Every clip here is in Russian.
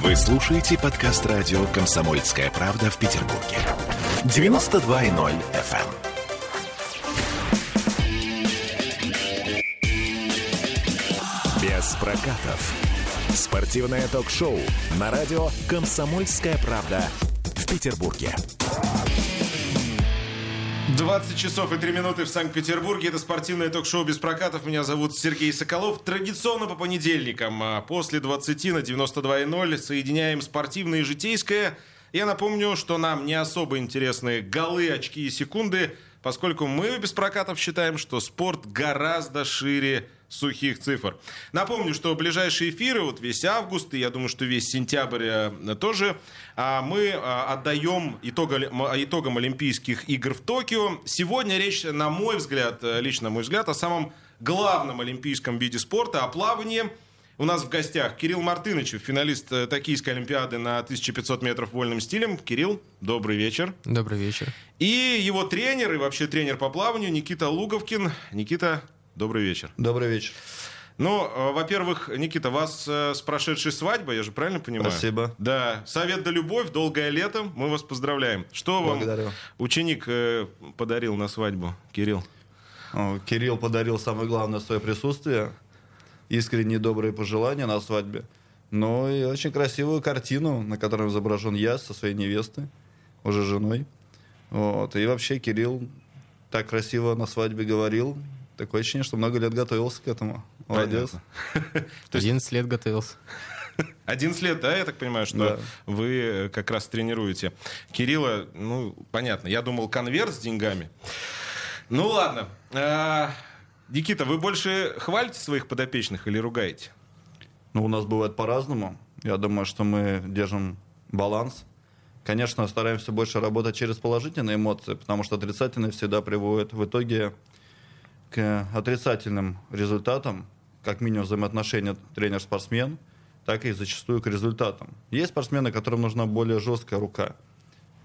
Вы слушаете подкаст радио «Комсомольская правда» в Петербурге. 92.0 FM. Без прокатов. Спортивное ток-шоу на радио «Комсомольская правда» в Петербурге. 20 часов и 3 минуты в Санкт-Петербурге. Это спортивное ток-шоу без прокатов. Меня зовут Сергей Соколов. Традиционно по понедельникам а после 20 на 92.0 соединяем спортивное и житейское. Я напомню, что нам не особо интересны голы, очки и секунды, поскольку мы без прокатов считаем, что спорт гораздо шире сухих цифр. Напомню, что ближайшие эфиры, вот весь август, и я думаю, что весь сентябрь э, тоже, а, мы а, отдаем итогам Олимпийских игр в Токио. Сегодня речь, на мой взгляд, э, лично мой взгляд, о самом главном олимпийском виде спорта, о плавании. У нас в гостях Кирилл Мартынович, финалист э, Токийской Олимпиады на 1500 метров вольным стилем. Кирилл, добрый вечер. Добрый вечер. И его тренер, и вообще тренер по плаванию Никита Луговкин. Никита, Добрый вечер. Добрый вечер. Ну, э, во-первых, Никита, вас э, с прошедшей свадьбой, я же правильно понимаю? Спасибо. Да. Совет да любовь, долгое лето. Мы вас поздравляем. Что Благодарю. вам ученик э, подарил на свадьбу, Кирилл? Кирилл подарил самое главное свое присутствие, искренние добрые пожелания на свадьбе, ну и очень красивую картину, на которой изображен я со своей невестой, уже женой. Вот. И вообще Кирилл так красиво на свадьбе говорил, Такое ощущение, что много лет готовился к этому. Молодец. То 11 лет готовился. 11 лет, да, я так понимаю, что да. вы э, как раз тренируете. Кирилла, ну, понятно, я думал, конверт с деньгами. Ну, ладно. А, Никита, вы больше хвалите своих подопечных или ругаете? Ну, у нас бывает по-разному. Я думаю, что мы держим баланс. Конечно, стараемся больше работать через положительные эмоции, потому что отрицательные всегда приводят в итоге к отрицательным результатам, как минимум взаимоотношения тренер-спортсмен, так и зачастую к результатам. Есть спортсмены, которым нужна более жесткая рука,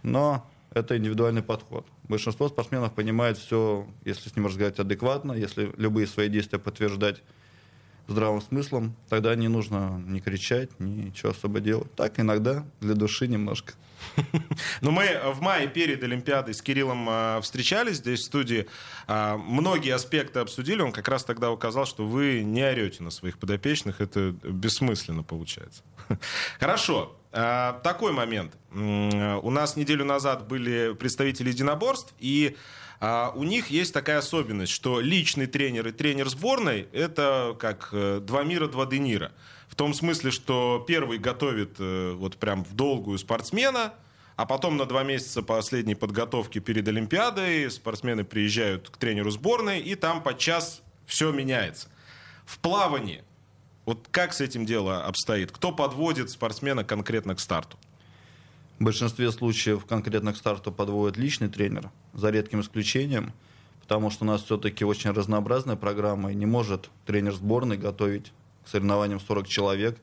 но это индивидуальный подход. Большинство спортсменов понимает все, если с ним разговаривать адекватно, если любые свои действия подтверждать здравым смыслом, тогда не нужно ни кричать, ничего особо делать. Так иногда для души немножко. Но мы в мае перед Олимпиадой с Кириллом а, встречались здесь в студии. А, многие аспекты обсудили. Он как раз тогда указал, что вы не орете на своих подопечных. Это бессмысленно получается. Хорошо. А, такой момент. У нас неделю назад были представители единоборств, и у них есть такая особенность, что личный тренер и тренер сборной — это как э, два мира, два денира. В том смысле, что первый готовит э, вот прям в долгую спортсмена, а потом на два месяца последней подготовки перед Олимпиадой спортсмены приезжают к тренеру сборной, и там подчас все меняется. В плавании, вот как с этим дело обстоит? Кто подводит спортсмена конкретно к старту? В большинстве случаев конкретно к старту подводит личный тренер, за редким исключением, потому что у нас все-таки очень разнообразная программа, и не может тренер сборной готовить к соревнованиям 40 человек,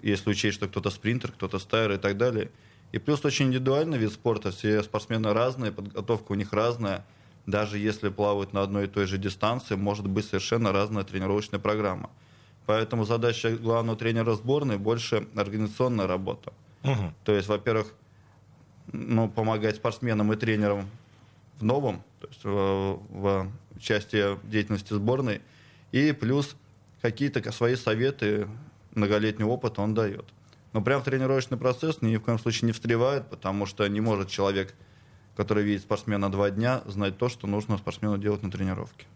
если учесть, что кто-то спринтер, кто-то стайер и так далее. И плюс очень индивидуальный вид спорта, все спортсмены разные, подготовка у них разная. Даже если плавают на одной и той же дистанции, может быть совершенно разная тренировочная программа. Поэтому задача главного тренера сборной больше организационная работа. Угу. То есть, во-первых, ну, помогать спортсменам и тренерам в новом, то есть в, в части деятельности сборной, и плюс какие-то свои советы, многолетний опыт он дает. Но прям в тренировочный процесс ни в коем случае не встревает, потому что не может человек, который видит спортсмена два дня, знать то, что нужно спортсмену делать на тренировке.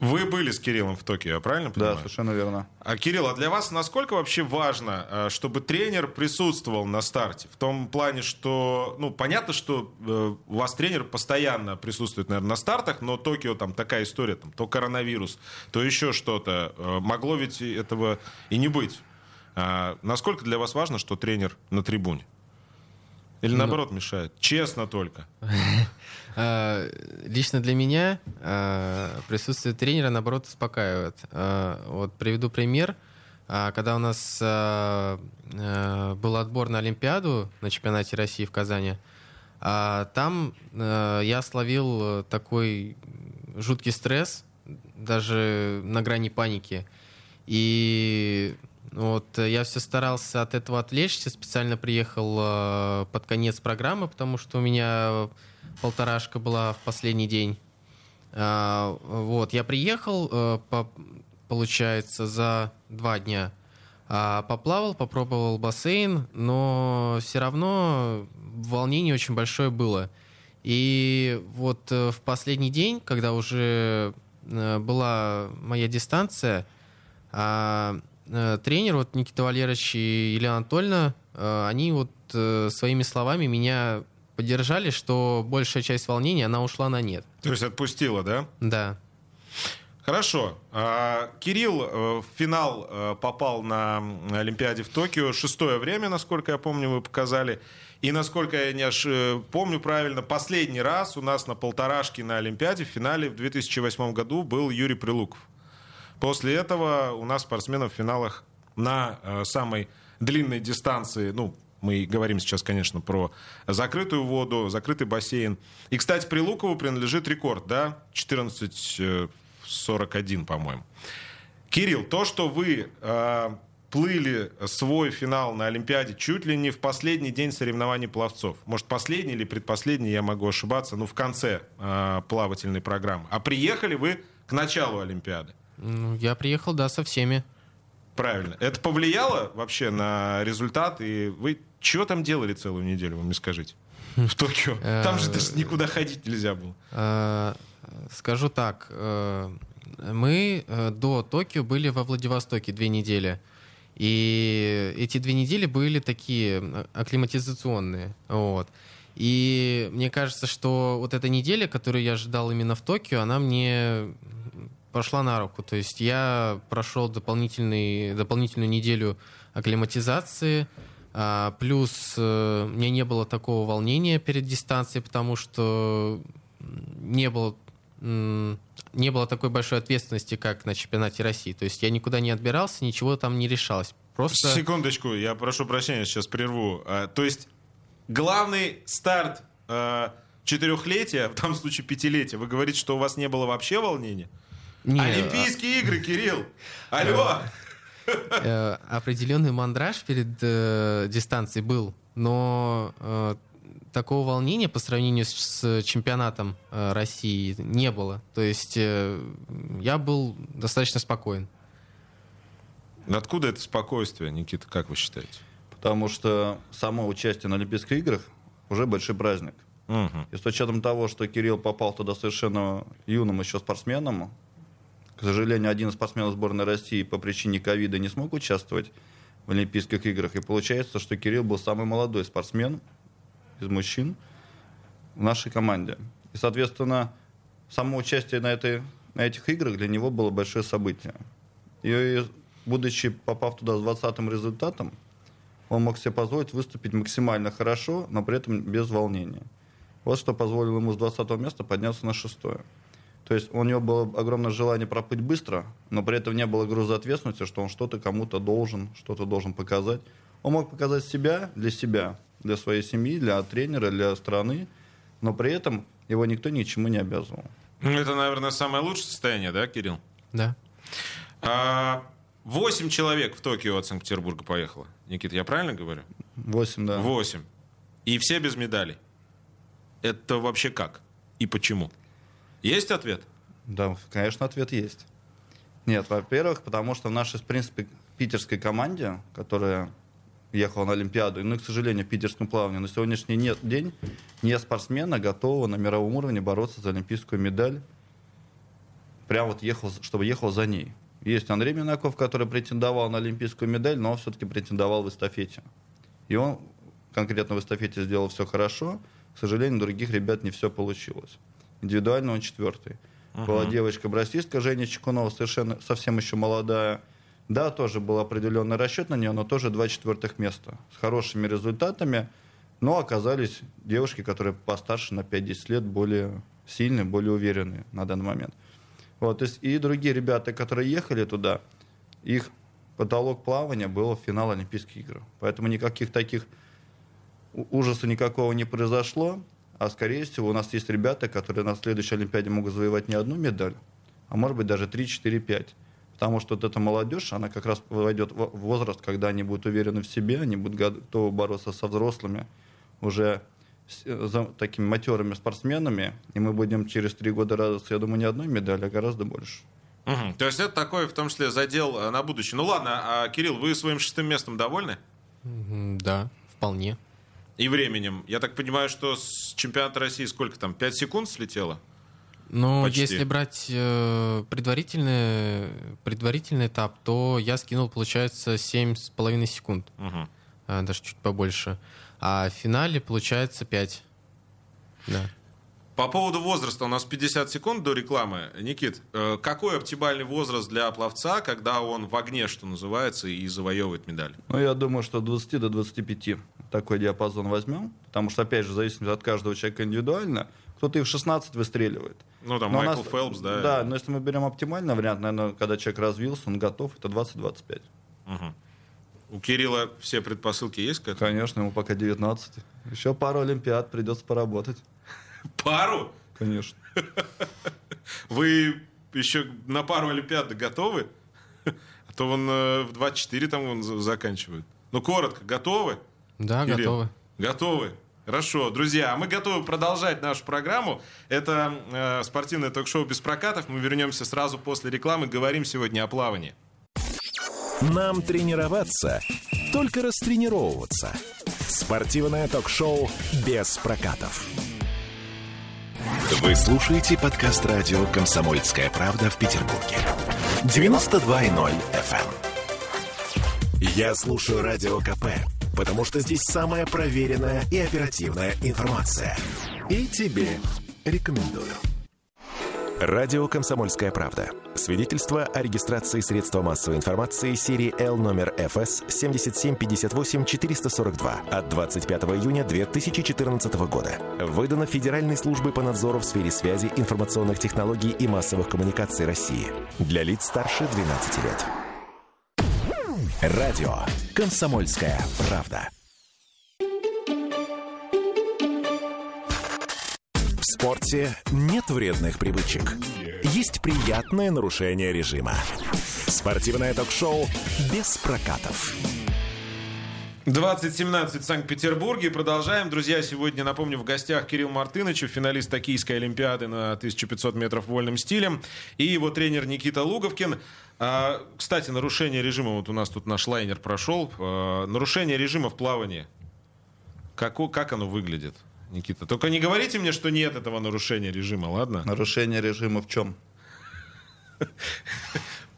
Вы были с Кириллом в Токио, я правильно понимаю? Да, совершенно верно. А, Кирилл, а для вас насколько вообще важно, э, чтобы тренер присутствовал на старте? В том плане, что, ну, понятно, что э, у вас тренер постоянно присутствует, наверное, на стартах, но Токио там такая история, там, то коронавирус, то еще что-то. Э, могло ведь этого и не быть. А насколько для вас важно, что тренер на трибуне? Или ну, наоборот мешает? Честно только. А, лично для меня а, присутствие тренера, наоборот, успокаивает. А, вот приведу пример. Когда у нас был отбор на Олимпиаду на чемпионате России в Казани, там я словил такой жуткий стресс, даже на грани паники. И Вот, я все старался от этого отвлечься, специально приехал э, под конец программы, потому что у меня полторашка была в последний день. А, вот, я приехал, э, по, получается, за два дня. А, поплавал, попробовал бассейн, но все равно волнение очень большое было. И вот э, в последний день, когда уже э, была моя дистанция, а, тренер, вот Никита Валерьевич и Елена Анатольевна, они вот своими словами меня поддержали, что большая часть волнения, она ушла на нет. То есть отпустила, да? Да. Хорошо. А, Кирилл в финал попал на Олимпиаде в Токио. Шестое время, насколько я помню, вы показали. И, насколько я не аж, э, помню правильно, последний раз у нас на полторашке на Олимпиаде в финале в 2008 году был Юрий Прилуков. После этого у нас спортсменов в финалах на э, самой длинной дистанции, ну, мы говорим сейчас, конечно, про закрытую воду, закрытый бассейн. И, кстати, Прилукову принадлежит рекорд, да? 14.41, э, по-моему. Кирилл, то, что вы э, плыли свой финал на Олимпиаде чуть ли не в последний день соревнований пловцов. Может, последний или предпоследний, я могу ошибаться, ну, в конце э, плавательной программы. А приехали вы к началу Олимпиады. Ну, я приехал, да, со всеми. Правильно. Это повлияло вообще на результат? И вы чего там делали целую неделю, вы мне скажите? В Токио. Там же даже никуда ходить нельзя было. Э, скажу так. Э, мы э, до Токио были во Владивостоке две недели. И эти две недели были такие акклиматизационные. Вот. И мне кажется, что вот эта неделя, которую я ожидал именно в Токио, она мне пошла на руку. То есть я прошел дополнительный, дополнительную неделю акклиматизации, плюс э, у меня не было такого волнения перед дистанцией, потому что не было не было такой большой ответственности, как на чемпионате России. То есть я никуда не отбирался, ничего там не решалось. Просто... Секундочку, я прошу прощения, сейчас прерву. А, то есть главный старт а, четырехлетия, в том случае пятилетия, вы говорите, что у вас не было вообще волнения? Нет. Олимпийские игры, Кирилл! Алло! Э, определенный мандраж перед э, дистанцией был, но э, такого волнения по сравнению с, с чемпионатом э, России не было. То есть э, я был достаточно спокоен. Откуда это спокойствие, Никита, как вы считаете? Потому что само участие на Олимпийских играх уже большой праздник. Угу. И с учетом того, что Кирилл попал туда совершенно юным еще спортсменом, к сожалению, один из спортсменов сборной России по причине ковида не смог участвовать в Олимпийских играх. И получается, что Кирилл был самый молодой спортсмен из мужчин в нашей команде. И, соответственно, само участие на, этой, на этих играх для него было большое событие. И, будучи попав туда с 20-м результатом, он мог себе позволить выступить максимально хорошо, но при этом без волнения. Вот что позволило ему с 20 места подняться на шестое. То есть у него было огромное желание проплыть быстро, но при этом не было груза ответственности, что он что-то кому-то должен, что-то должен показать. Он мог показать себя для себя, для своей семьи, для тренера, для страны, но при этом его никто ничему не обязывал. Ну, это, наверное, самое лучшее состояние, да, Кирилл? Да. А, восемь человек в Токио от Санкт-Петербурга поехало. Никита, я правильно говорю? Восемь, да. Восемь. И все без медалей. Это вообще как? И почему? Есть ответ? Да, конечно, ответ есть. Нет, во-первых, потому что в нашей, в принципе, питерской команде, которая ехал на Олимпиаду. Ну и, к сожалению, в питерском плавании на сегодняшний нет, день не спортсмена готова на мировом уровне бороться за олимпийскую медаль. Прям вот ехал, чтобы ехал за ней. Есть Андрей Минаков, который претендовал на олимпийскую медаль, но все-таки претендовал в эстафете. И он конкретно в эстафете сделал все хорошо. К сожалению, у других ребят не все получилось. Индивидуально он четвертый. Uh-huh. Была девочка-брассистка Женя Чекунова, совершенно совсем еще молодая. Да, тоже был определенный расчет на нее, но тоже два четвертых места с хорошими результатами. Но оказались девушки, которые постарше на 5-10 лет, более сильные, более уверенные на данный момент. Вот, и другие ребята, которые ехали туда, их потолок плавания был в финал Олимпийских игр. Поэтому никаких таких ужаса никакого не произошло. А скорее всего у нас есть ребята, которые на следующей Олимпиаде могут завоевать не одну медаль, а может быть даже 3, 4, 5. Потому что вот эта молодежь, она как раз войдет в возраст, когда они будут уверены в себе, они будут готовы бороться со взрослыми, уже с, за такими матерыми спортсменами, и мы будем через три года радоваться, я думаю, не одной медали, а гораздо больше. Мгм. То есть это такой, в том числе, задел э, на будущее. Ну ладно, а, Кирилл, вы своим шестым местом довольны? Да, вполне. И временем. Я так понимаю, что с чемпионата России сколько там? 5 секунд слетело? Но Почти. если брать э, предварительный, предварительный этап, то я скинул, получается, 7,5 секунд. Мгм. а, даже чуть побольше. А в финале получается 5. Да. По поводу возраста, у нас 50 секунд до рекламы. Никит, э, какой оптимальный возраст для пловца, когда он в огне, что называется, и завоевывает медаль? Ну, я думаю, что от 20 до 25 такой диапазон возьмем, потому что, опять же, в зависимости от каждого человека индивидуально, кто-то и в 16 выстреливает. Ну, там Но Майкл нас- Фелпс, да? Да, но если мы берем оптимальный вариант, наверное, когда человек развился, он готов, это 20-25. Мгм. У Кирилла все предпосылки есть к этому? Конечно, ему пока 19. Еще пару Олимпиад придется поработать. Пару? Конечно. Вы еще на пару Олимпиады готовы? А то он э, в 24 там он за- заканчивает. Ну, коротко, готовы? Да, Кирилл? готовы. Готовы. Хорошо, друзья, а мы готовы продолжать нашу программу. Это э, спортивное ток-шоу без прокатов. Мы вернемся сразу после рекламы. Говорим сегодня о плавании. Нам тренироваться, только растренировываться. Спортивное ток-шоу без прокатов. Вы слушаете подкаст радио «Комсомольская правда» в Петербурге. 92.0 FM. эм. Я слушаю радио КП, потому что здесь самая проверенная и оперативная информация. И тебе рекомендую. Радио «Комсомольская правда». Свидетельство о регистрации средства массовой информации серии Л номер ФС 7758-442 от 25 июня 2014 года. Выдано Федеральной службой по надзору в сфере связи, информационных технологий и массовых коммуникаций России. Для лиц старше 12 лет. Радио «Комсомольская правда». Спорте нет вредных привычек. Есть приятное нарушение режима. Спортивное ток-шоу без прокатов. 2017 в Санкт-Петербурге. Продолжаем. Друзья, сегодня, напомню, в гостях Кирилл Мартынычев, финалист Токийской Олимпиады на 1500 метров вольным стилем, и его тренер Никита Луговкин. А, кстати, нарушение режима, вот у нас тут наш лайнер прошел. А, нарушение режима в плавании. Как, как оно выглядит, Никита? Только не говорите мне, что нет этого нарушения режима, ладно? Нарушение режима в чем?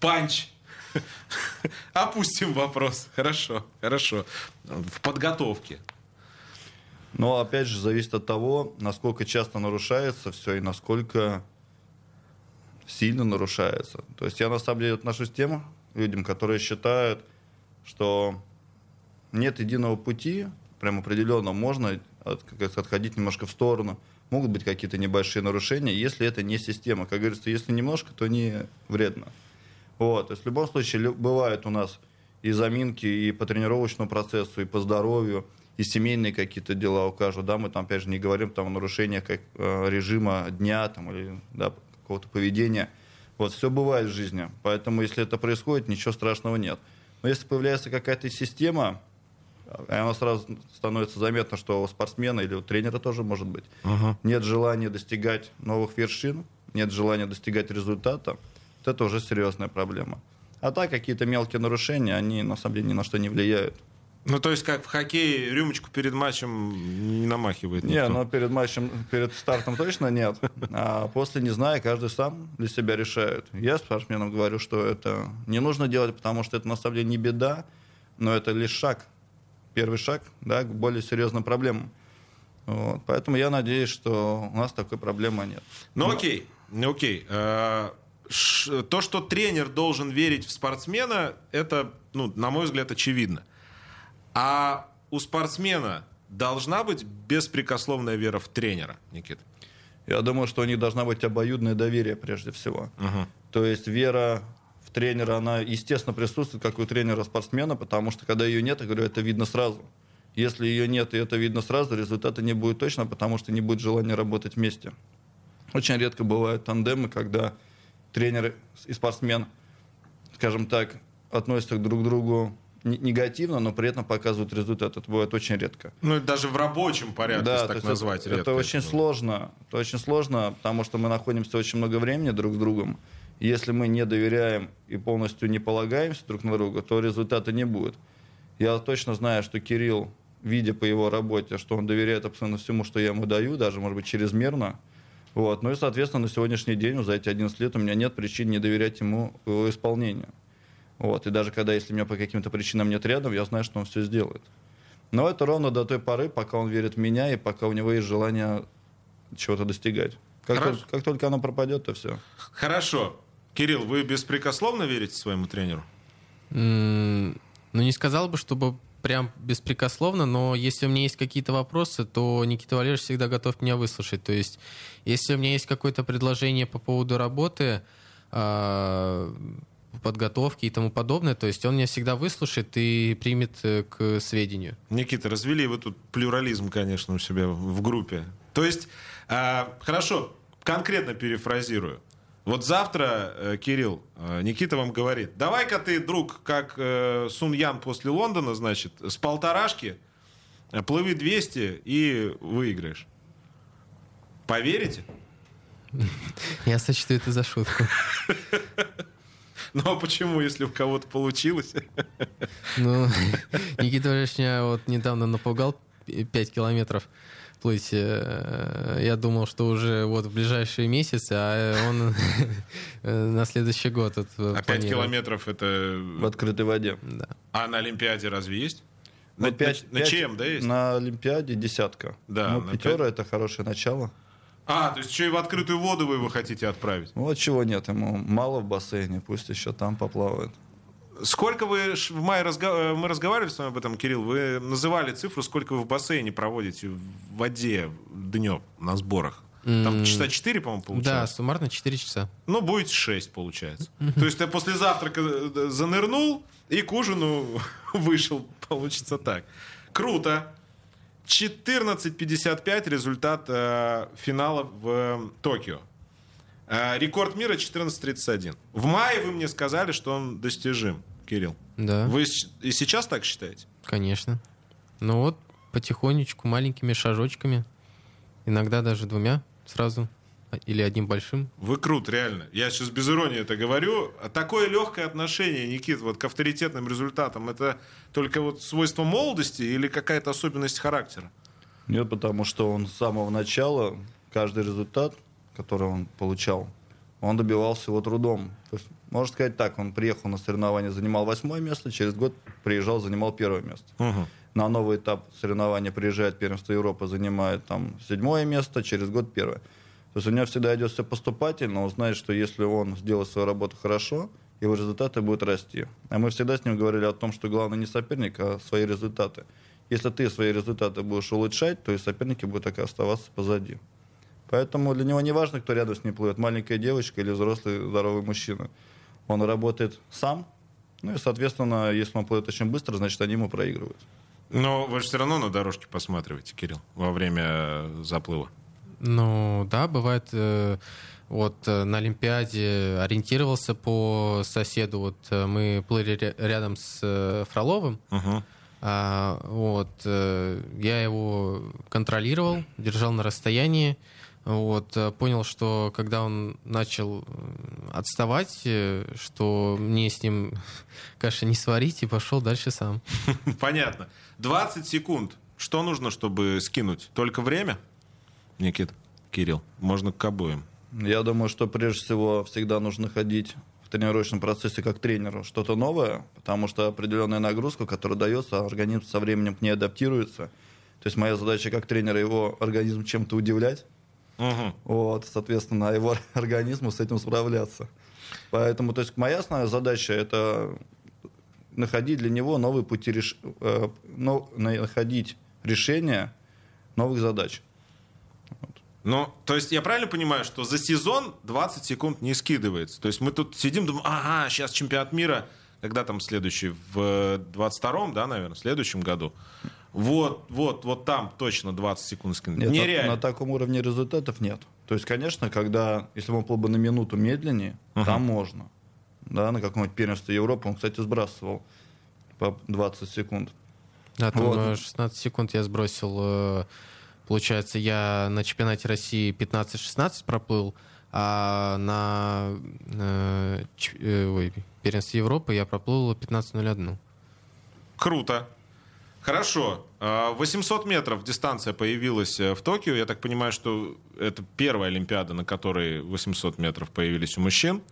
Панч. Опустим вопрос. Хорошо, хорошо. В подготовке. Но опять же зависит от того, насколько часто нарушается все и насколько сильно нарушается. То есть я на самом деле отношусь к тем людям, которые считают, что нет единого пути, прям определенно можно от- отходить немножко в сторону. Могут быть какие-то небольшие нарушения, если это не система. Как говорится, если немножко, то не вредно. Вот. То есть в любом случае бывают у нас и заминки, и по тренировочному процессу, и по здоровью, и семейные какие-то дела у каждого. Да, мы там, опять же, не говорим там, о нарушениях как, э, режима дня там, или да, какого-то поведения. Вот, все бывает в жизни. Поэтому, если это происходит, ничего страшного нет. Но если появляется какая-то система, и оно сразу становится заметно, что у спортсмена или у тренера тоже может быть. Нет желания достигать новых вершин, нет желания достигать результата. Вот это уже серьезная проблема. А так, какие-то мелкие нарушения, они на самом деле ни на что не влияют. Ну, то есть, как в хоккее, рюмочку перед матчем не намахивает Не, никто. но перед матчем, перед стартом точно нет. А после, не знаю, каждый сам для себя решает. Я спортсменам говорю, что это не нужно делать, потому что это на самом деле не беда, но это лишь шаг. Первый шаг да, к более серьезным проблемам. Вот. Поэтому я надеюсь, что у нас такой проблемы нет. Ну, окей, ну, окей. Э, ш- То, что тренер должен верить в спортсмена, это, ну, на мой взгляд, очевидно. А у спортсмена должна быть беспрекословная вера в тренера, Никита? Я думаю, что у них должна быть обоюдное доверие прежде всего. То есть вера в тренера, она, естественно, присутствует, как и у тренера-спортсмена, потому что когда ее нет, я говорю, это видно сразу. Если ее нет, и это видно сразу, результата не будет точно, потому что не будет желания работать вместе. Очень редко бывают тандемы, когда тренер и спортсмен скажем так, относятся друг к другу негативно, но при этом показывают результат. Это бывает очень редко. Ну, даже в рабочем порядке, да, так назвать. Это, это очень сложно. Это очень сложно, потому что мы находимся очень много времени друг с другом. Если мы не доверяем и полностью не полагаемся друг на друга, то результата не будет. Я точно знаю, что Кирилл, видя по его работе, что он доверяет абсолютно всему, что я ему даю, даже, может быть, чрезмерно. Вот. Ну и, соответственно, на сегодняшний день, за эти 11 лет, у меня нет причин не доверять ему его исполнению. Вот. И даже когда, если меня по каким-то причинам нет рядом, я знаю, что он все сделает. Но это ровно до той поры, пока он верит в меня и пока у него есть желание чего-то достигать. Как, только, как только оно пропадет, то все. Хорошо. Кирилл, вы беспрекословно верите своему тренеру? Mm, ну, не сказал бы, чтобы прям беспрекословно, но если у меня есть какие-то вопросы, то Никита Валерьевич всегда готов меня выслушать. То есть, если у меня есть какое-то предложение по поводу работы, а, подготовки и тому подобное. То есть он меня всегда выслушает и примет э, к сведению. Никита, развели вы тут плюрализм, конечно, у себя в группе. То есть, э, хорошо, конкретно перефразирую. Вот завтра, э, Кирилл, э, Никита вам говорит, давай-ка ты, друг, как э, Сун Ян после Лондона, значит, с полторашки, плыви 200 и выиграешь. Поверите? Я сочту это за шутку. Ну а почему, если у кого-то получилось? Ну, Никита Валерьевич меня вот недавно напугал 5 километров плыть. Э, я думал, что уже вот в ближайшие месяцы, а он на следующий год. А 5 километров это... В открытой воде. Да. А на Олимпиаде разве есть? На, 5, на, ЧМ, да, есть? На Олимпиаде десятка. Да. Ну, пятера 5... это хорошее начало. А, то есть еще и в открытую воду вы его хотите отправить? Вот чего нет, ему мало в бассейне, пусть еще там поплавает. Сколько вы в мае разго... Э, мы разговаривали с вами об этом, Кирилл, вы называли цифру, сколько вы в бассейне проводите в воде днем на сборах? Там часа 4, по-моему, получается. Да, суммарно 4 часа. Ну, будет 6, получается. То есть ты после завтрака э, занырнул и к ужину вышел, получится так. Круто. 14.55 результат э, финала в э, Токио. Э, рекорд мира 14.31. В мае вы мне сказали, что он достижим, Кирилл. Да. Вы и сейчас так считаете? Конечно. Ну вот, потихонечку, маленькими шажочками. Иногда даже двумя сразу или одним большим. Вы крут, реально. Я сейчас без иронии это говорю. А такое легкое отношение, Никит, вот к авторитетным результатам, это только вот свойство молодости или какая-то особенность характера? Нет, потому что он с самого начала, каждый результат, который он получал, он добивался его трудом. То есть, можно сказать так, он приехал на соревнования, занимал восьмое место, через год приезжал, занимал первое место. Угу. На новый этап соревнования приезжает первенство Европы, занимает там седьмое место, через год первое. То есть у него всегда идет все поступательно, он знает, что если он сделает свою работу хорошо, его результаты будут расти. А мы всегда с ним говорили о том, что главное не соперник, а свои результаты. Если ты свои результаты будешь улучшать, то и соперники будут так оставаться позади. Поэтому для него не важно, кто рядом с ним плывет, маленькая девочка или взрослый здоровый мужчина. Он работает сам, ну и, соответственно, если он плывет очень быстро, значит, они ему проигрывают. Но вы же все равно на дорожке посматриваете, Кирилл, во время э, заплыва. Ну да, бывает. Э, вот э, на Олимпиаде ориентировался по соседу. Вот мы плыли рядом с Фроловым. Uh-huh. А, вот я его контролировал, держал на расстоянии. Вот, понял, что когда он начал отставать, что мне с ним каши не сварить, и пошел дальше сам. Понятно. 20 секунд. Что нужно, чтобы скинуть? Только время? Никит, Кирилл, можно к обоим. Я думаю, что прежде всего всегда нужно ходить в тренировочном процессе как тренеру что-то новое, потому что определенная нагрузка, которая дается, организм со временем к ней адаптируется. То есть моя задача как тренера его организм чем-то удивлять. Угу. Вот, соответственно, его организму с этим справляться. Поэтому, то есть моя основная задача это находить для него новые пути реш... э, но, находить решения новых задач. Ну, то есть я правильно понимаю, что за сезон 20 секунд не скидывается? То есть мы тут сидим, думаем, ага, сейчас чемпионат мира, когда там следующий? В 22-м, да, наверное, в следующем году. Вот, вот, вот там точно 20 секунд скинуть. Нет, Нереально. На, на таком уровне результатов нет. То есть, конечно, когда, если он был бы на минуту медленнее, uh-huh. там можно. да, на каком-нибудь первенстве Европы, он, кстати, сбрасывал по 20 секунд. Да, там Вот. э, 16 секунд я сбросил. э, Получается, я на чемпионате России 15-16 проплыл, а на э, ч- э, ой, первенстве Европы я проплыл 15.01. Круто. Хорошо. А, 800 метров дистанция появилась э, в Токио. Я так понимаю, что это первая Олимпиада, на которой 800 метров появились у мужчин.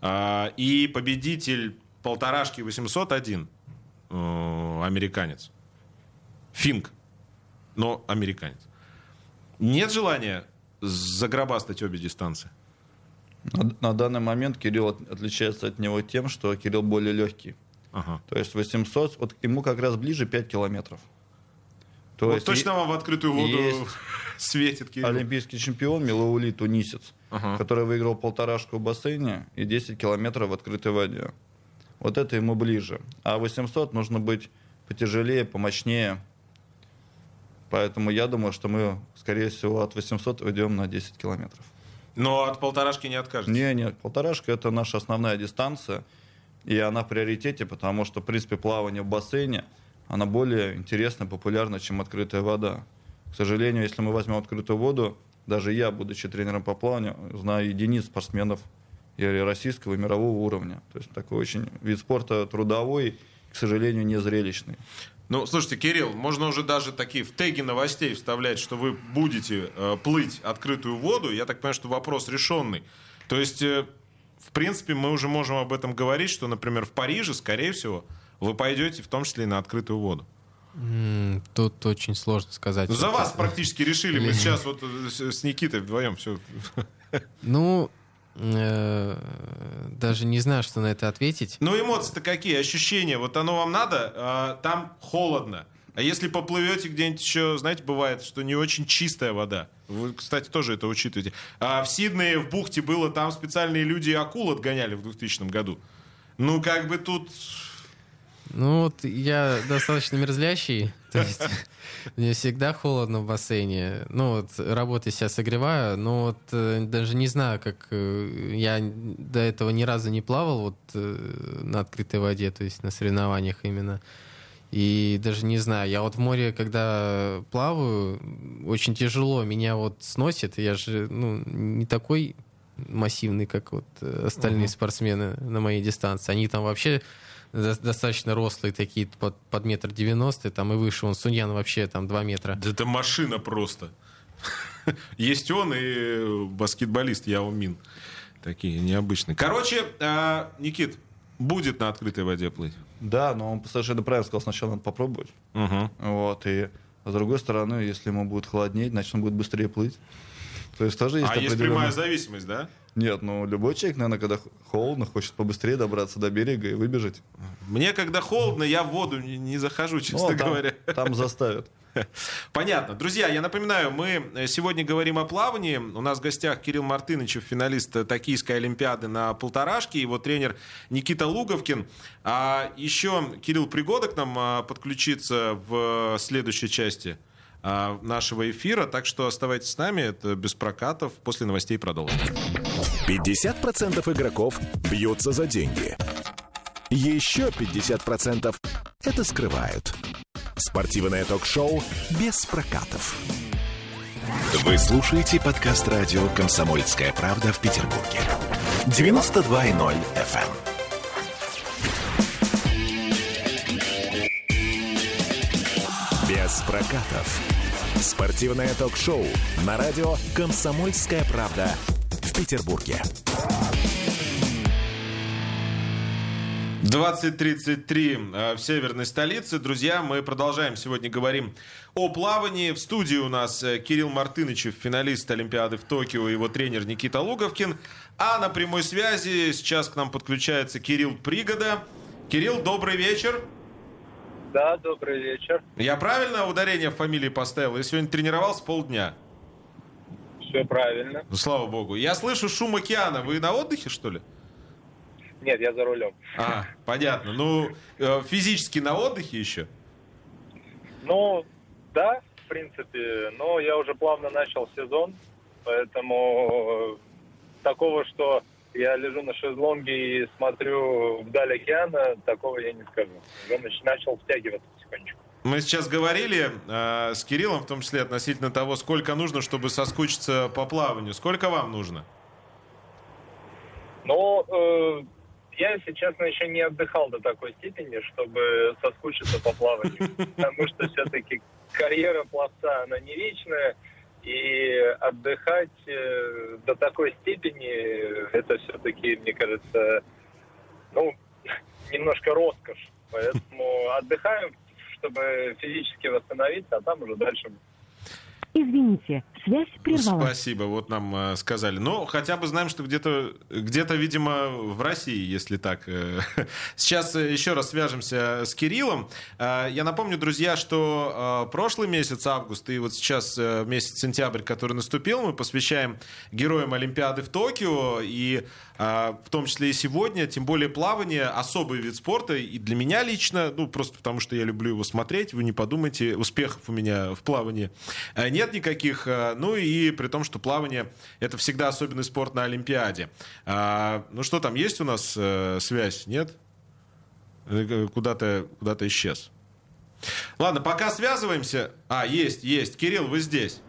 А, И победитель полторашки 801 э, американец. Финк, но американец. Нет желания загробастать обе дистанции? На, на данный момент Кирилл от- отличается от него тем, что Кирилл более легкий. Ага. То есть 800, вот ему как раз ближе 5 километров. То Вот есть точно вам в открытую воду светит, Кирилл? олимпийский чемпион Милаули Тунисец, Ага. который выиграл полторашку в бассейне и 10 километров в открытой воде. Вот это ему ближе. А 800 нужно быть потяжелее, помощнее. Поэтому я думаю, что мы, скорее всего, от 800 уйдем на 10 километров. Но от полторашки не откажетесь? Не, нет, полторашка это наша основная дистанция, и она в приоритете, потому что, в принципе, плавание в бассейне, она более интересна, популярна, чем открытая вода. К сожалению, если мы возьмем открытую воду, даже я, будучи тренером по плаванию, знаю единиц спортсменов и российского, и мирового уровня. То есть такой очень вид спорта трудовой, к сожалению, не зрелищный. Ну, слушайте, Кирилл, можно уже даже такие в теги новостей вставлять, что вы будете э, плыть открытую воду. Я так понимаю, что вопрос решенный. То есть, э, в принципе, мы уже можем об этом говорить, что, например, в Париже, скорее всего, вы пойдете в том числе и на открытую воду. Тут очень сложно сказать. За вас э, практически решили. Мы сейчас вот э, с с Никитой вдвоем все. Ну, э, даже не знаю, что на это ответить. Ну, эмоции-то какие, ощущения? Вот оно вам надо, а, там холодно. А если поплывете где-нибудь еще, знаете, бывает, что не очень чистая вода. Вы, кстати, тоже это учитываете. А в Сиднее, в бухте было, там специальные люди акул отгоняли в 2000 году. Ну, как бы тут... Ну вот я достаточно мерзлящий, то есть мне всегда холодно в бассейне. Ну вот работаю себя согреваю, но вот э, даже не знаю, как э, я до этого ни разу не плавал вот э, на открытой воде, то есть на соревнованиях именно. И даже не знаю, я вот в море, когда плаваю, очень тяжело, меня вот сносит, я же ну, не такой массивный, как вот остальные спортсмены на моей дистанции. Они там вообще до- достаточно рослые такие, под, под метр девяносто, там и выше. Он Суньян вообще там два метра. Да это машина просто. Есть он и баскетболист Яо Мин. Такие необычные. Короче, а, Никит, будет на открытой воде плыть. Да, но он совершенно правильно сказал, сначала надо попробовать. Угу. Вот, и с другой стороны, если ему будет холоднее, значит, он будет быстрее плыть. То есть тоже есть А есть определенная- прямая зависимость, да? Нет, ну любой человек, наверное, когда холодно, хочет побыстрее добраться до берега и выбежать. Мне, когда холодно, я в воду не, не захожу, честно Ну, там, говоря. Там заставят. Понятно. Друзья, я напоминаю, мы э, сегодня говорим о плавании. У нас в гостях Кирилл Мартынычев, финалист э, Токийской Олимпиады на полторашке, его тренер Никита Луговкин. А еще Кирилл Пригода к нам а, подключится в следующей части а, нашего эфира. Так что оставайтесь с нами. Это без прокатов. После новостей продолжим. 50% игроков бьются за деньги. Еще 50% это скрывают. Спортивное ток-шоу без прокатов. Вы слушаете подкаст радио «Комсомольская правда» в Петербурге. 92.0 FM. Без прокатов. Спортивное ток-шоу на радио «Комсомольская правда» в Петербурге. 20.33 э, в северной столице. Друзья, мы продолжаем сегодня говорим о плавании. В студии у нас э, Кирилл Мартынычев, финалист Олимпиады в Токио, его тренер Никита Луговкин. А на прямой связи сейчас к нам подключается Кирилл Пригода. Кирилл, добрый вечер. Да, добрый вечер. Я правильно ударение в фамилии поставил? Я сегодня тренировался полдня. Все правильно. Ну, слава богу. Я слышу шум океана. Вы на отдыхе, что ли? Нет, я за рулем. А, понятно. Ну, э, физически на отдыхе еще? Ну, да, в принципе, но я уже плавно начал сезон, поэтому э, такого, что я лежу на шезлонге и смотрю вдаль океана, такого я не скажу. Нач- начал втягиваться потихонечку. Мы сейчас говорили э, с Кириллом, в том числе относительно того, сколько нужно, чтобы соскучиться по плаванию. Сколько вам нужно? Но э, я, если честно, еще не отдыхал до такой степени, чтобы соскучиться по плаванию. Потому что все-таки карьера пловца, она не вечная. И отдыхать э, до такой степени, это все-таки, мне кажется, ну, немножко роскошь. Поэтому отдыхаем, чтобы физически восстановиться, а там уже дальше Извините, связь прервалась. Спасибо, вот нам э, сказали. Ну, хотя бы знаем, что где-то, где-то, видимо, в России, если так. э. Сейчас э, еще раз свяжемся с Кириллом. Э, Я напомню, друзья, что э, прошлый месяц, август, и вот сейчас э, месяц сентябрь, который наступил, мы посвящаем героям Олимпиады в Токио, и э, в том числе и сегодня, тем более плавание, особый вид спорта, и для меня лично, ну, просто потому что я люблю его смотреть, вы не подумайте, успехов у меня в плавании э, нет никаких, э, ну и при том, что плавание это всегда особенный спорт на Олимпиаде. А, ну что там, есть у нас э, связь? Нет? Куда-то куда исчез. Ладно, пока связываемся. А, есть, есть. Кирилл, вы здесь.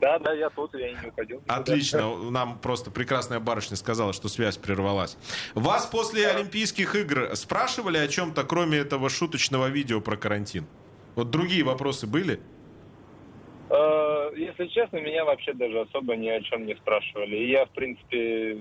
Да, да, я тут, я не уходил. Отлично. Нам просто прекрасная барышня сказала, что связь прервалась. Вас после Олимпийских игр спрашивали о чем-то, кроме этого шуточного видео про карантин? Вот другие вопросы были? Э, Если честно, меня вообще даже особо ни о чем не спрашивали. И я, в принципе,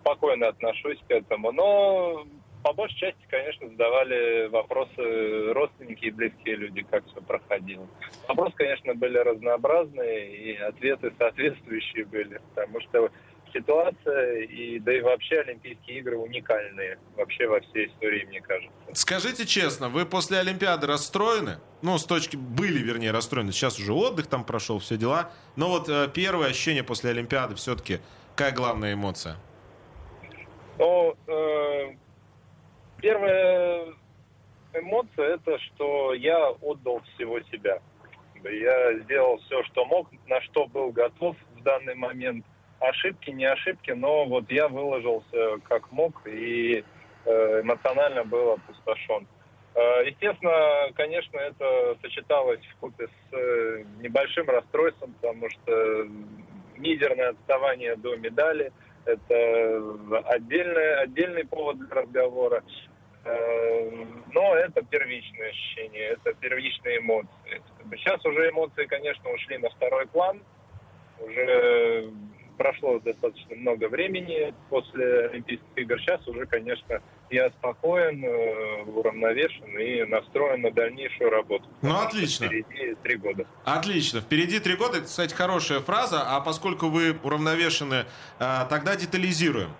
спокойно отношусь к этому. Но по большей части, конечно, задавали вопросы родственники и близкие люди, как все проходило. Вопросы, конечно, были разнообразные, и ответы соответствующие были. Потому что ситуация, и да и вообще Олимпийские игры уникальные. Вообще во всей истории, мне кажется. Скажите честно, вы после Олимпиады расстроены? Ну, с точки... Были, вернее, расстроены. Сейчас уже отдых там прошел, все дела. Но вот э, первое ощущение после Олимпиады все-таки, какая главная эмоция? Ну, э, первая эмоция это, что я отдал всего себя. Я сделал все, что мог, на что был готов в данный момент. Ошибки, не ошибки, но вот я выложился как мог и э, эмоционально был опустошен. Э, Естественно, конечно, это сочеталось в купе с э, небольшим расстройством, потому что мизерное отставание до медали – это отдельный, отдельный повод для разговора. Э, Но это первичное ощущение, это первичные эмоции. Сейчас уже эмоции, конечно, ушли на второй план. Уже прошло достаточно много времени после Олимпийских игр. Сейчас уже, конечно, я спокоен, э, уравновешен и настроен на дальнейшую работу. Ну, отлично. Впереди три года. Отлично. Впереди три года. Это, кстати, хорошая фраза. А поскольку вы уравновешены, э, тогда детализируем.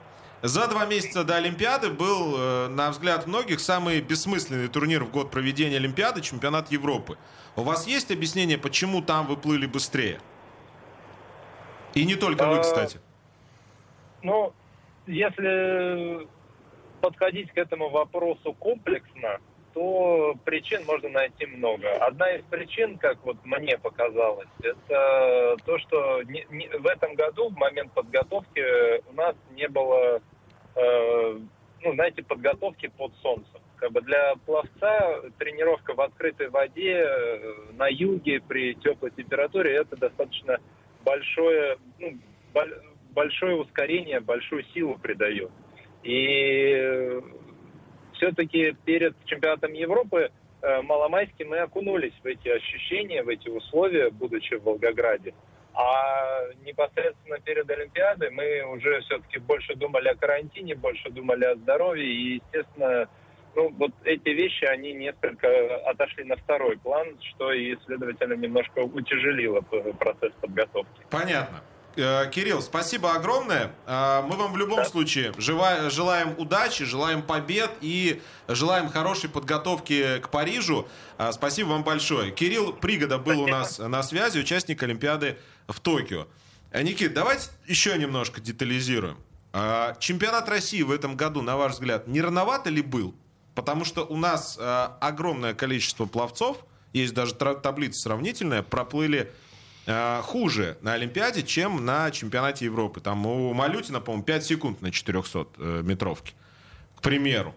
За два месяца до Олимпиады был, э, на взгляд многих, самый бессмысленный турнир в год проведения Олимпиады, чемпионат Европы. У вас есть объяснение, почему там вы плыли быстрее? И не только вы, А, кстати. Ну, если подходить к этому вопросу комплексно, то причин можно найти много. Одна из причин, как вот мне показалось, это то, что не- не- в этом году, в момент подготовки, у нас не было, э, ну, знаете, подготовки под солнцем. Как бы для пловца тренировка в открытой воде э, на юге при теплой температуре это достаточно большое, ну, боль- большое ускорение, большую силу придает. И все-таки перед чемпионатом Европы э, маломайски мы окунулись в эти ощущения, в эти условия, будучи в Волгограде. А непосредственно перед Олимпиадой мы уже все-таки больше думали о карантине, больше думали о здоровье. И, естественно, ну, вот эти вещи, они несколько отошли на второй план, что и, следовательно, немножко утяжелило процесс подготовки. Понятно. Э, Кирилл, спасибо огромное. Э, Мы вам в любом случае желаем удачи, желаем побед и желаем хорошей подготовки к Парижу. Э, Спасибо вам большое. Кирилл Пригода был у нас на связи, участник Олимпиады в Токио. Никит, давайте еще немножко детализируем. Чемпионат России в этом году, на ваш взгляд, не рановато ли был? Потому что у нас огромное количество пловцов, есть даже таблица сравнительная, проплыли хуже на Олимпиаде, чем на чемпионате Европы. Там у Малютина, по-моему, 5 секунд на 400 э, метровке. К примеру.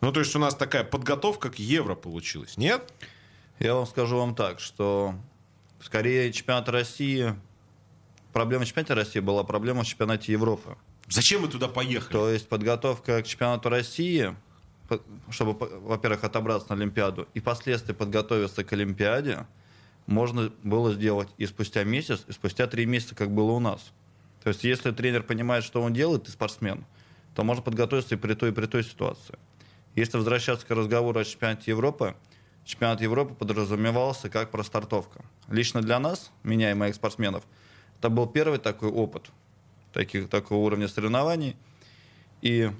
Ну, то есть у нас такая подготовка к Евро получилась, нет? Я вам скажу вам так, что скорее чемпионат России... Проблема чемпионата России была проблема в чемпионате Европы. Зачем мы туда поехали? То есть подготовка к чемпионату России, чтобы, во-первых, отобраться на Олимпиаду и впоследствии подготовиться к Олимпиаде, можно было сделать и спустя месяц, и спустя три месяца, как было у нас. То есть если тренер понимает, что он делает, и спортсмен, то можно подготовиться и при той, и при той ситуации. Если возвращаться к разговору о чемпионате Европы, чемпионат Европы подразумевался как простартовка. Лично для нас, меня и моих спортсменов, это был первый такой опыт таких, такого уровня соревнований. И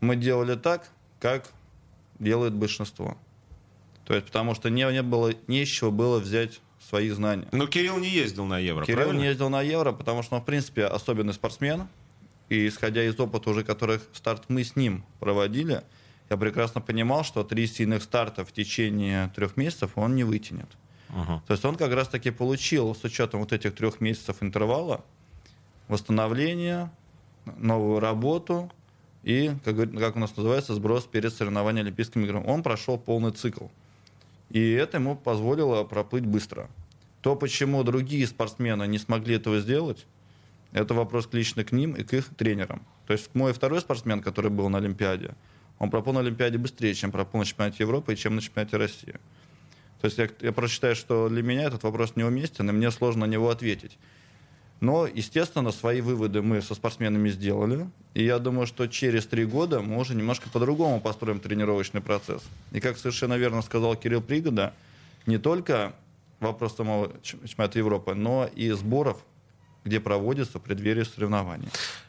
мы делали так, как делает большинство. То есть, потому что не, не было, не из чего было взять свои знания. Но Кирилл не ездил на Евро, Кирилл правильно? не ездил на Евро, потому что он, в принципе, особенный спортсмен. И исходя из опыта уже, которых старт мы с ним проводили, я прекрасно понимал, что три сильных старта в течение трех месяцев он не вытянет. Uh-huh. То есть он как раз-таки получил, с учетом вот этих трех месяцев интервала, восстановление, новую работу и, как, как у нас называется, сброс перед соревнованием Олимпийским играм. Он прошел полный цикл. И это ему позволило проплыть быстро. То, почему другие спортсмены не смогли этого сделать, это вопрос лично к ним и к их тренерам. То есть мой второй спортсмен, который был на Олимпиаде, он проплыл на Олимпиаде быстрее, чем проплыл на чемпионате Европы и чем на чемпионате России. То есть я, я просто считаю, что для меня этот вопрос неуместен, и мне сложно на него ответить. Но, естественно, свои выводы мы со спортсменами сделали. И я думаю, что через три года мы уже немножко по-другому построим тренировочный процесс. И как совершенно верно сказал Кирилл Пригода, не только вопрос самого чемпионата Европы, но и сборов, где проводятся преддверие соревнований.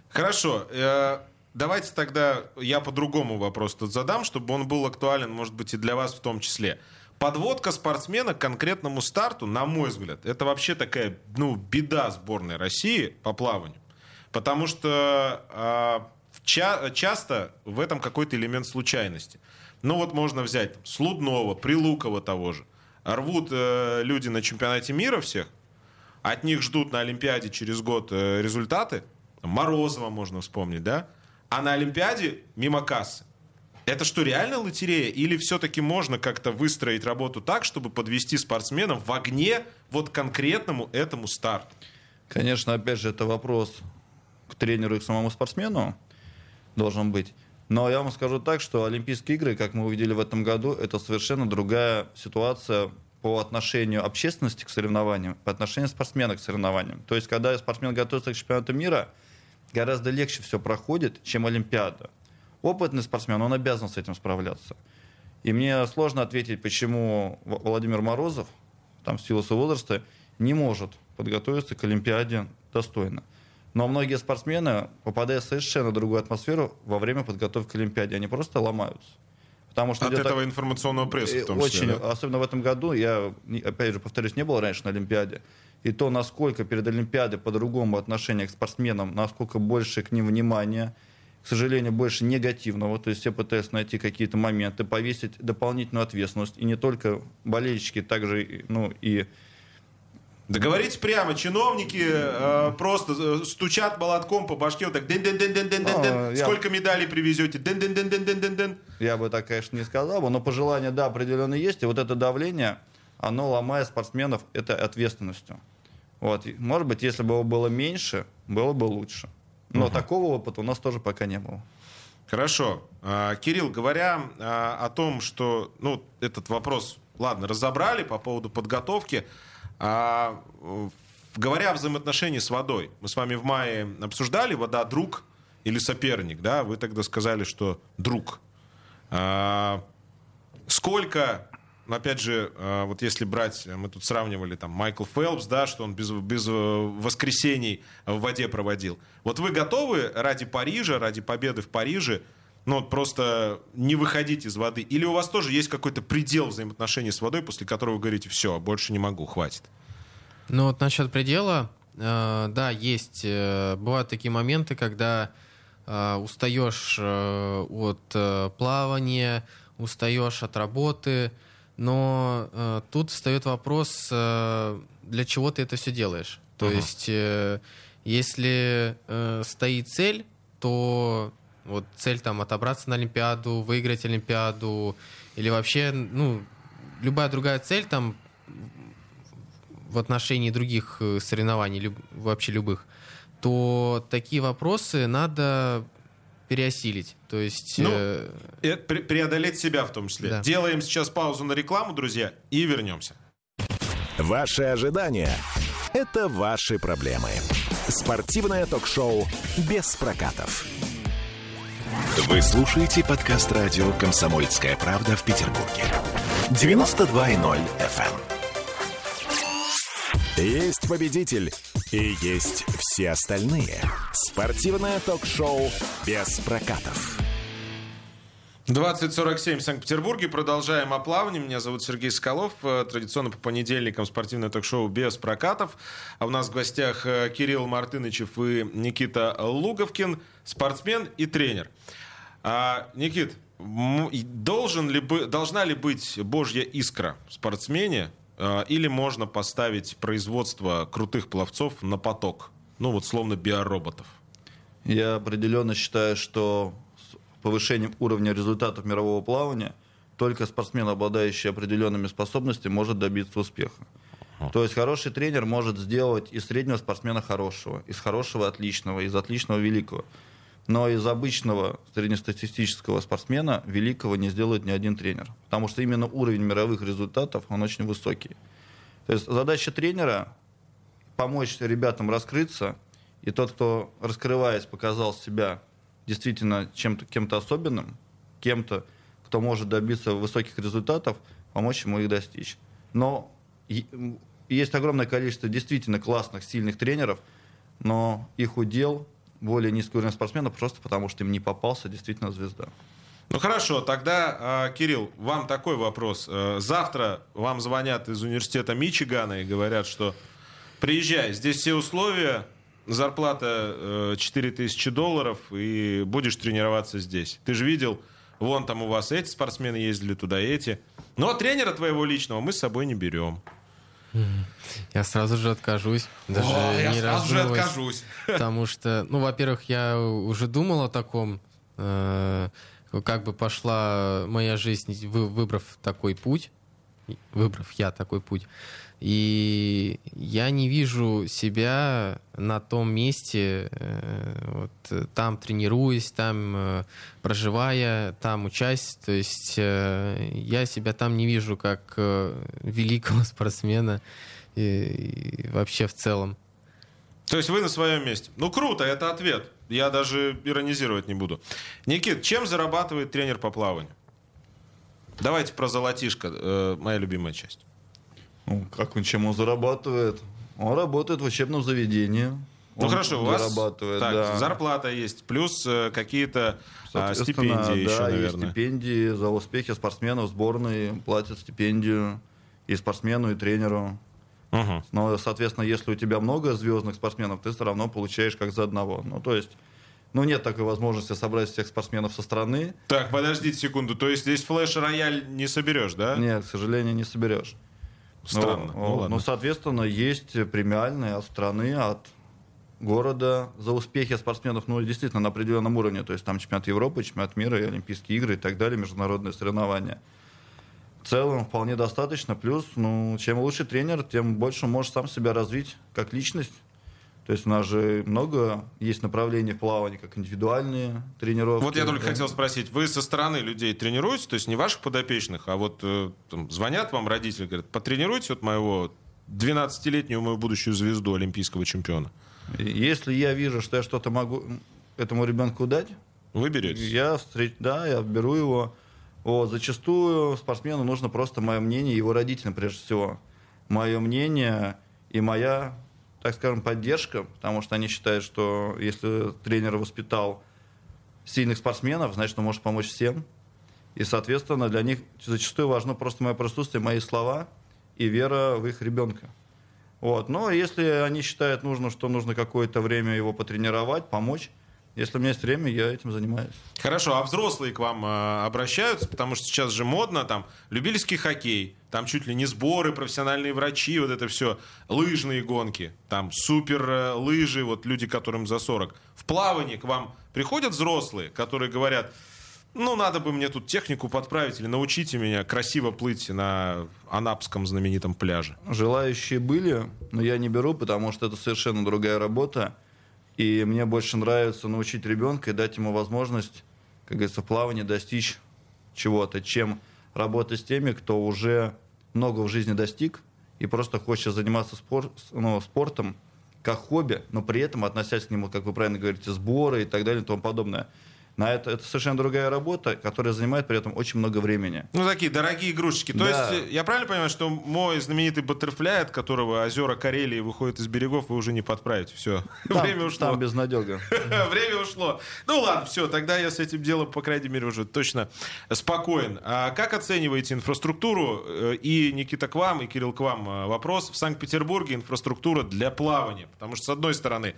Хорошо. Э, давайте тогда я по-другому вопрос тут задам, чтобы он был актуален, может быть, и для вас в том числе. Подводка спортсмена к конкретному старту, на мой взгляд, это вообще такая, ну, беда сборной России по плаванию. Потому что э, ча- часто в этом какой-то элемент случайности. Ну вот можно взять Слудного, Прилукова того же. Рвут э, люди на чемпионате мира всех, от них ждут на Олимпиаде через год э, результаты. Морозова можно вспомнить, да? А на Олимпиаде мимо кассы. Это что, реально лотерея? Или все-таки можно как-то выстроить работу так, чтобы подвести спортсменов в огне вот конкретному этому старту? Конечно, опять же, это вопрос к тренеру и к самому спортсмену должен быть. Но я вам скажу так, что Олимпийские игры, как мы увидели в этом году, это совершенно другая ситуация по отношению общественности к соревнованиям, по отношению спортсмена к соревнованиям. То есть, когда спортсмен готовится к чемпионату мира, гораздо легче все проходит, чем Олимпиада опытный спортсмен, он обязан с этим справляться. И мне сложно ответить, почему Владимир Морозов, там, в силу своего возраста, не может подготовиться к Олимпиаде достойно. Но многие спортсмены, попадая в совершенно другую атмосферу во время подготовки к Олимпиаде, они просто ломаются. Потому что От этого так... информационного пресса в том числе, Очень, да? особенно в этом году, я, опять же, повторюсь, не был раньше на Олимпиаде, и то, насколько перед Олимпиадой по-другому отношение к спортсменам, насколько больше к ним внимания, к сожалению, больше негативного. То есть все пытаются найти какие-то моменты, повесить дополнительную ответственность. И не только болельщики, также ну, и да говорите прямо, чиновники э, просто э, стучат молотком по башке, вот так ден ден ден ден ден ден ден Сколько медалей привезете? Ден ден ден ден ден ден ден Я бы так, конечно, не сказал бы, но пожелания, да, определенно есть. И вот это давление, оно ломает спортсменов этой ответственностью. Вот. Может быть, если бы его было меньше, было бы лучше. Но угу. такого опыта у нас тоже пока не было. Хорошо. А, Кирилл, говоря а, о том, что ну, этот вопрос, ладно, разобрали по поводу подготовки, а, говоря о взаимоотношении с водой, мы с вами в мае обсуждали, вода друг или соперник, да, вы тогда сказали, что друг. Сколько но опять же, э, вот если брать, мы тут сравнивали там Майкл Фелпс, да, что он без, без э, воскресений в воде проводил. Вот вы готовы ради Парижа, ради победы в Париже, ну вот просто не выходить из воды? Или у вас тоже есть какой-то предел взаимоотношений с водой, после которого вы говорите, все, больше не могу, хватит? Ну вот насчет предела, э, да, есть. Э, бывают такие моменты, когда э, устаешь э, от э, плавания, устаешь от работы, но э, тут встает вопрос, э, для чего ты это все делаешь. То uh-huh. есть, э, если э, стоит цель, то вот цель там отобраться на Олимпиаду, выиграть Олимпиаду, или вообще, ну, любая другая цель там в отношении других э, соревнований, люб, вообще любых, то такие вопросы надо переосилить. То есть... Ну, э... преодолеть себя в том числе. Да. Делаем сейчас паузу на рекламу, друзья, и вернемся. Ваши ожидания – это ваши проблемы. Спортивное ток-шоу «Без прокатов». Вы слушаете подкаст радио «Комсомольская правда» в Петербурге. 92.0 FM. Эм. Есть победитель и есть все остальные. Спортивное ток-шоу «Без прокатов». 2047 в Санкт-Петербурге. Продолжаем о плавании. Меня зовут Сергей Скалов. Э, традиционно по понедельникам спортивное ток-шоу без прокатов. А у нас в гостях э, Кирилл Мартынычев и Никита Луговкин, спортсмен и тренер. А, Никит, должен ли, должна ли быть божья искра в спортсмене, или можно поставить производство крутых пловцов на поток? Ну вот словно биороботов. Я определенно считаю, что повышением уровня результатов мирового плавания только спортсмен, обладающий определенными способностями, может добиться успеха. То есть хороший тренер может сделать из среднего спортсмена хорошего, из хорошего отличного, из отличного великого. Но из обычного среднестатистического спортсмена великого не сделает ни один тренер. Потому что именно уровень мировых результатов, он очень высокий. То есть задача тренера помочь ребятам раскрыться, и тот, кто, раскрываясь, показал себя действительно чем-то, кем-то особенным, кем-то, кто может добиться высоких результатов, помочь ему их достичь. Но есть огромное количество действительно классных, сильных тренеров, но их удел более низкий уровень спортсменов просто потому, что им не попался действительно звезда. Ну хорошо, тогда, а, Кирилл, вам такой вопрос. Э, завтра вам звонят из университета Мичигана и говорят, что приезжай, здесь все условия, зарплата 4000 э, долларов, и будешь тренироваться здесь. Ты же видел, вон там у вас эти спортсмены ездили туда, эти. Но тренера твоего личного мы с собой не берем. Я сразу же откажусь. Даже О, я сразу же откажусь. Потому что, ну, во-первых, я уже думал о таком, э, как бы пошла моя жизнь, выбрав такой путь, выбрав я такой путь. И я не вижу себя на том месте, э, вот, там тренируясь, там э, проживая, там учась. То есть э, я себя там не вижу как великого спортсмена и, и вообще в целом. То есть вы на своем месте. Ну круто, это ответ. Я даже иронизировать не буду. Никит, чем зарабатывает тренер по плаванию? Давайте про золотишко, моя любимая часть. Ну, как он, чем он зарабатывает? Он работает в учебном заведении. Ну хорошо, у вас зарабатывает, так, да. зарплата есть, плюс э, какие-то а, стипендии да, еще, наверное. Есть стипендии за успехи спортсменов сборной платят стипендию и спортсмену, и тренеру. Угу. Но, соответственно, если у тебя много звездных спортсменов, ты все равно получаешь как за одного. Ну, то есть, ну, нет такой возможности собрать всех спортсменов со страны. Так, подождите секунду. То есть здесь флеш-рояль не соберешь, да? Нет, к сожалению, не соберешь. Странно. Ну, ну, ну, соответственно, есть премиальные от страны, от города за успехи спортсменов, ну, действительно, на определенном уровне. То есть там чемпионат Европы, чемпионат мира, и Олимпийские игры и так далее, международные соревнования. В целом вполне достаточно. Плюс, ну, чем лучше тренер, тем больше можешь сам себя развить как личность. То есть у нас же много есть направлений в плавании, как индивидуальные тренировки. Вот я только да. хотел спросить, вы со стороны людей тренируете, то есть не ваших подопечных, а вот э, там, звонят вам родители, говорят, потренируйте вот моего 12-летнюю мою будущую звезду олимпийского чемпиона. Если я вижу, что я что-то могу этому ребенку дать, вы берете? Я встреч... Да, я беру его. Вот, зачастую спортсмену нужно просто мое мнение, его родителям прежде всего. Мое мнение и моя так скажем, поддержка, потому что они считают, что если тренер воспитал сильных спортсменов, значит, он может помочь всем. И, соответственно, для них зачастую важно просто мое присутствие, мои слова и вера в их ребенка. Вот. Но если они считают нужно, что нужно какое-то время его потренировать, помочь, Если у меня есть время, я этим занимаюсь. Хорошо, а взрослые к вам э, обращаются, потому что сейчас же модно, там, любительский хоккей, там чуть ли не сборы, профессиональные врачи, вот это все, лыжные гонки, там супер э, лыжи, вот люди, которым за 40. В плавании к вам приходят взрослые, которые говорят, ну, надо бы мне тут технику подправить или научите меня красиво плыть на Анапском знаменитом пляже. Желающие были, но я не беру, потому что это совершенно другая работа. И мне больше нравится научить ребенка и дать ему возможность, как говорится, в плавании достичь чего-то, чем работать с теми, кто уже много в жизни достиг и просто хочет заниматься спор, ну, спортом как хобби, но при этом относясь к нему, как вы правильно говорите, сборы и так далее и тому подобное на это, это совершенно другая работа, которая занимает при этом очень много времени. Ну, такие дорогие игрушечки. То Да. есть, я правильно понимаю, что мой знаменитый баттерфляй, от которого озера Карелии выходят из берегов, вы уже не подправите. Все, Там, время ушло. там безнадега. Время ушло. Ну ладно, все, тогда я с этим делом, по крайней мере, уже точно спокоен. А как оцениваете инфраструктуру? Э, И, Никита, к вам, и Кирилл, к вам э, вопрос. В Санкт-Петербурге инфраструктура для плавания. Потому что, с одной стороны,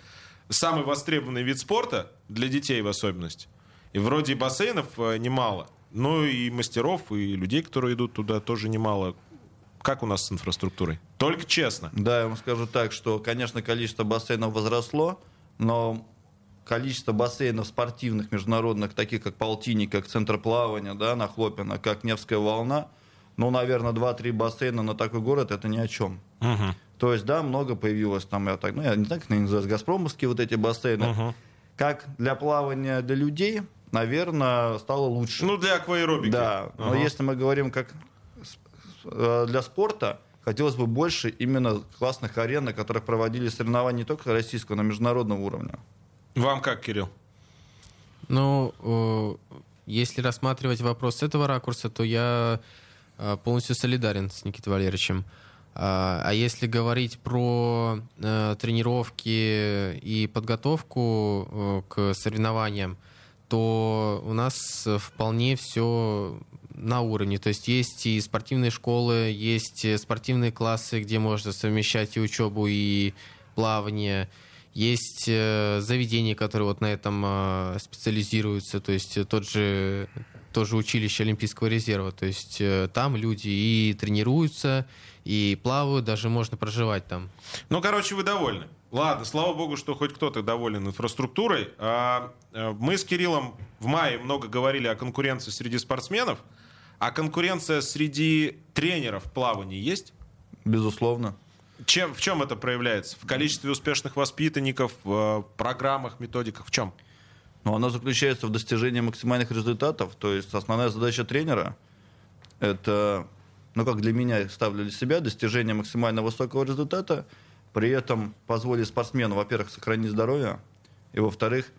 самый востребованный вид спорта, для детей в особенности. И вроде и бассейнов э, немало. Ну и мастеров, и людей, которые идут туда, тоже немало. Как у нас с инфраструктурой? Только честно. Да, я вам скажу так, что, конечно, количество бассейнов возросло, но количество бассейнов спортивных, международных, таких как Полтинник, как Центр плавания, да, на Хлопино, как Невская волна, ну, наверное, 2-3 бассейна на такой город это ни о чем. То есть, да, много появилось там, я так, ну, я не они называются, газпромовские вот эти бассейны. Как для плавания для людей, наверное, стало лучше. Ну, для акваэробики. Да, но Ага. если мы говорим как э, для спорта, хотелось бы больше именно классных арен, на которых проводили соревнования не только российского, но и международного уровня. Вам как, Кирилл? Ну, э, если рассматривать вопрос с этого ракурса, то я э, полностью солидарен с Никитой Валерьевичем. А а если говорить про тренировки и подготовку к соревнованиям, то у нас э, вполне все на уровне. То есть есть и спортивные школы, есть э, спортивные классы, где можно совмещать и учебу, и плавание. Есть э, заведения, которые вот на этом специализируются, то есть тот же тоже училище Олимпийского резерва. То есть там люди и тренируются, и плавают, даже можно проживать там. Ну, короче, вы довольны. Ладно, слава богу, что хоть кто-то доволен инфраструктурой. А, э, мы с Кириллом в мае много говорили о конкуренции среди спортсменов. А конкуренция среди тренеров в плавании есть? Безусловно. Чем, в чем это проявляется? В количестве успешных воспитанников, в э, программах, методиках? В чем? Но она заключается в достижении максимальных результатов. То есть основная задача тренера – это, ну как для меня ставлю для себя, достижение максимально высокого результата, при этом позволить спортсмену, во-первых, сохранить здоровье, и, во-вторых,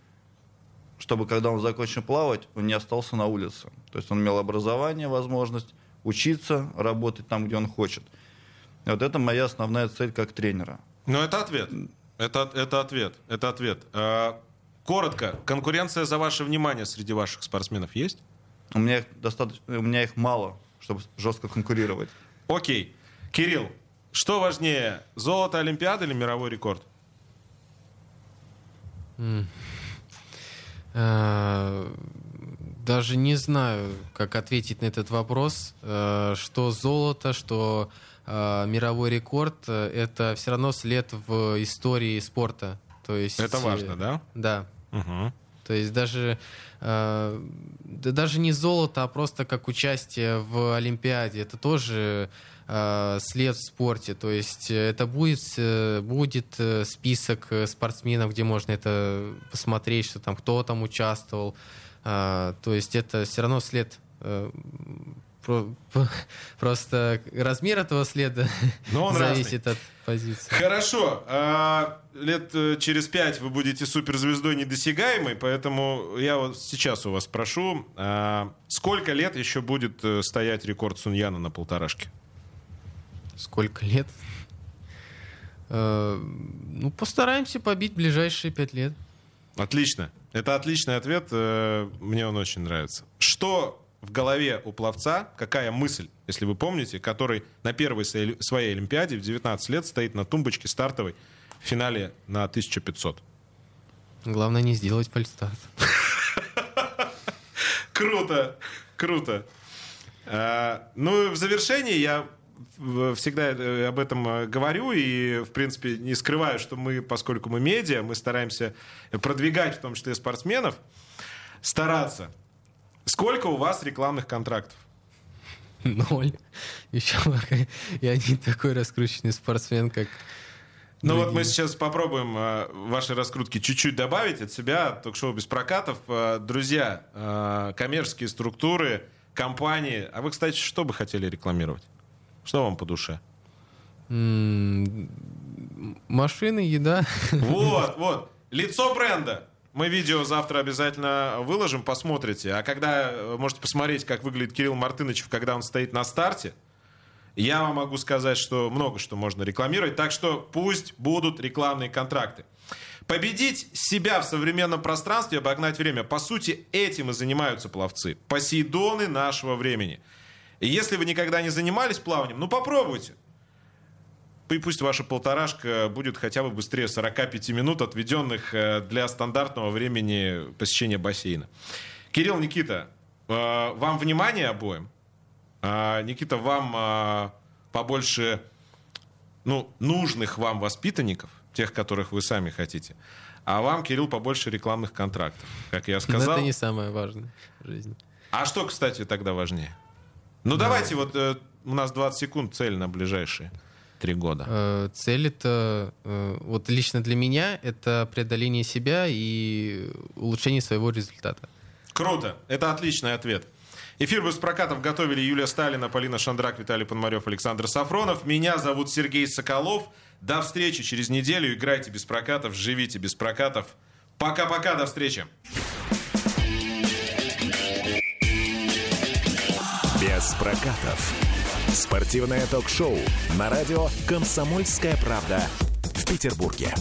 чтобы когда он закончил плавать, он не остался на улице. То есть он имел образование, возможность учиться, работать там, где он хочет. И вот это моя основная цель как тренера. Ну, это ответ. Это, это ответ. Это ответ. А, коротко, конкуренция за ваше внимание среди ваших спортсменов есть? У меня их, достаточно, у меня их мало, чтобы жестко конкурировать. Окей. Кирилл, что важнее, золото Олимпиады или мировой рекорд? Э, Даже не знаю, как ответить на этот вопрос. Э, Что золото, что э, мировой рекорд, это все равно след в истории спорта. То есть, Это важно, да? Да. Угу. То есть даже, э, да даже не золото, а просто как участие в Олимпиаде. Это тоже след в спорте. То есть э, это будет, э, будет э, список э, спортсменов, где можно это посмотреть, что там кто там участвовал. Э, то есть это все равно след. э, Просто размер этого следа Но он зависит от позиции. Хорошо. А, лет э, через пять вы будете суперзвездой недосягаемой, поэтому я вот сейчас у вас прошу, а, сколько лет еще будет э, стоять рекорд Суньяна на полторашке? Сколько лет? Э, Ну, постараемся побить ближайшие пять лет. Отлично. Это отличный ответ. э, Мне он очень нравится. Что в голове у пловца, какая мысль, если вы помните, который на первой своей Олимпиаде в 19 лет стоит на тумбочке стартовой в финале на 1500? Главное не сделать фальстарт. Круто, круто. А, ну, в завершении я всегда э, об этом э, говорю и, в принципе, не скрываю, что мы, поскольку мы медиа, мы стараемся продвигать, в том числе спортсменов, стараться. Сколько у вас рекламных контрактов? Ноль. Еще пока я не такой раскрученный спортсмен, как ну вот мы сейчас попробуем э, ваши раскрутки чуть-чуть добавить от себя, ток-шоу без прокатов. Э, друзья, э, коммерческие структуры, компании. А вы, кстати, что бы хотели рекламировать? Что вам по душе? Машины, еда. Вот, вот. Лицо бренда. Мы видео завтра обязательно выложим, посмотрите. А когда э, можете посмотреть, как выглядит Кирилл Мартынович, когда он стоит на старте, я вам могу сказать, что много что можно рекламировать. Так что пусть будут рекламные контракты. Победить себя в современном пространстве, обогнать время. По сути, этим и занимаются пловцы. Посейдоны нашего времени – и если вы никогда не занимались плаванием, ну попробуйте. И пусть ваша полторашка будет хотя бы быстрее 45 минут, отведенных э, для стандартного времени посещения бассейна. Кирилл, Никита, э, вам внимание обоим. А, Никита, вам побольше ну, нужных вам воспитанников, тех, которых вы сами хотите. А вам, Кирилл, побольше рекламных контрактов, как я сказал. Но это не самое важное в жизни. А что, кстати, тогда важнее? Ну, давайте вот э, у нас 20 секунд цель на ближайшие три года. Э, цель это, э, вот лично для меня, это преодоление себя и улучшение своего результата. Круто. Это отличный ответ. Эфир без прокатов готовили Юлия Сталина, Полина Шандрак, Виталий Пономарев, Александр Сафронов. Меня зовут Сергей Соколов. До встречи через неделю. Играйте без прокатов, живите без прокатов. Пока-пока, до встречи. Без прокатов. Спортивное ток-шоу на радио «Комсомольская правда» в Петербурге.